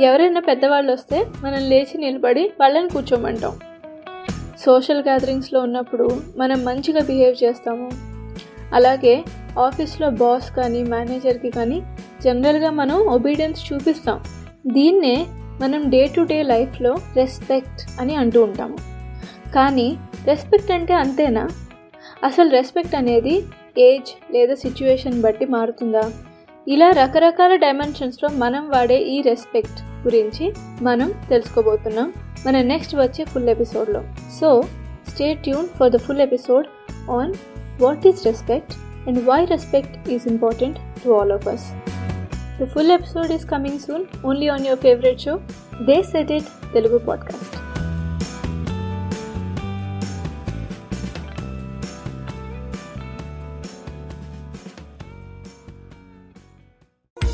ఎవరైనా పెద్దవాళ్ళు వస్తే మనం లేచి నిలబడి వాళ్ళని కూర్చోమంటాం. సోషల్ గ్యాదరింగ్స్లో ఉన్నప్పుడు మనం మంచిగా బిహేవ్ చేస్తాము. అలాగే ఆఫీస్లో బాస్ కానీ మేనేజర్కి కానీ జనరల్గా మనం ఒబీడియన్స్ చూపిస్తాం. దీన్నే మనం డే టు డే లైఫ్లో రెస్పెక్ట్ అని అంటూ ఉంటాము. కానీ రెస్పెక్ట్ అంటే అంతేనా? అసలు రెస్పెక్ట్ అనేది ఏజ్ లేదా సిచ్యువేషన్ బట్టి మారుతుందా? ఇలా రకరకాల డైమెన్షన్స్లో మనం వాడే ఈ రెస్పెక్ట్ గురించి మనం తెలుసుకోబోతున్నాం. మన నెక్స్ట్ వచ్చే ఫుల్ ఎపిసోడ్లో so stay tune for the full episode on what is respect and why respect is important to all of us the full episode is coming soon only on your favourite show they said it Telugu podcast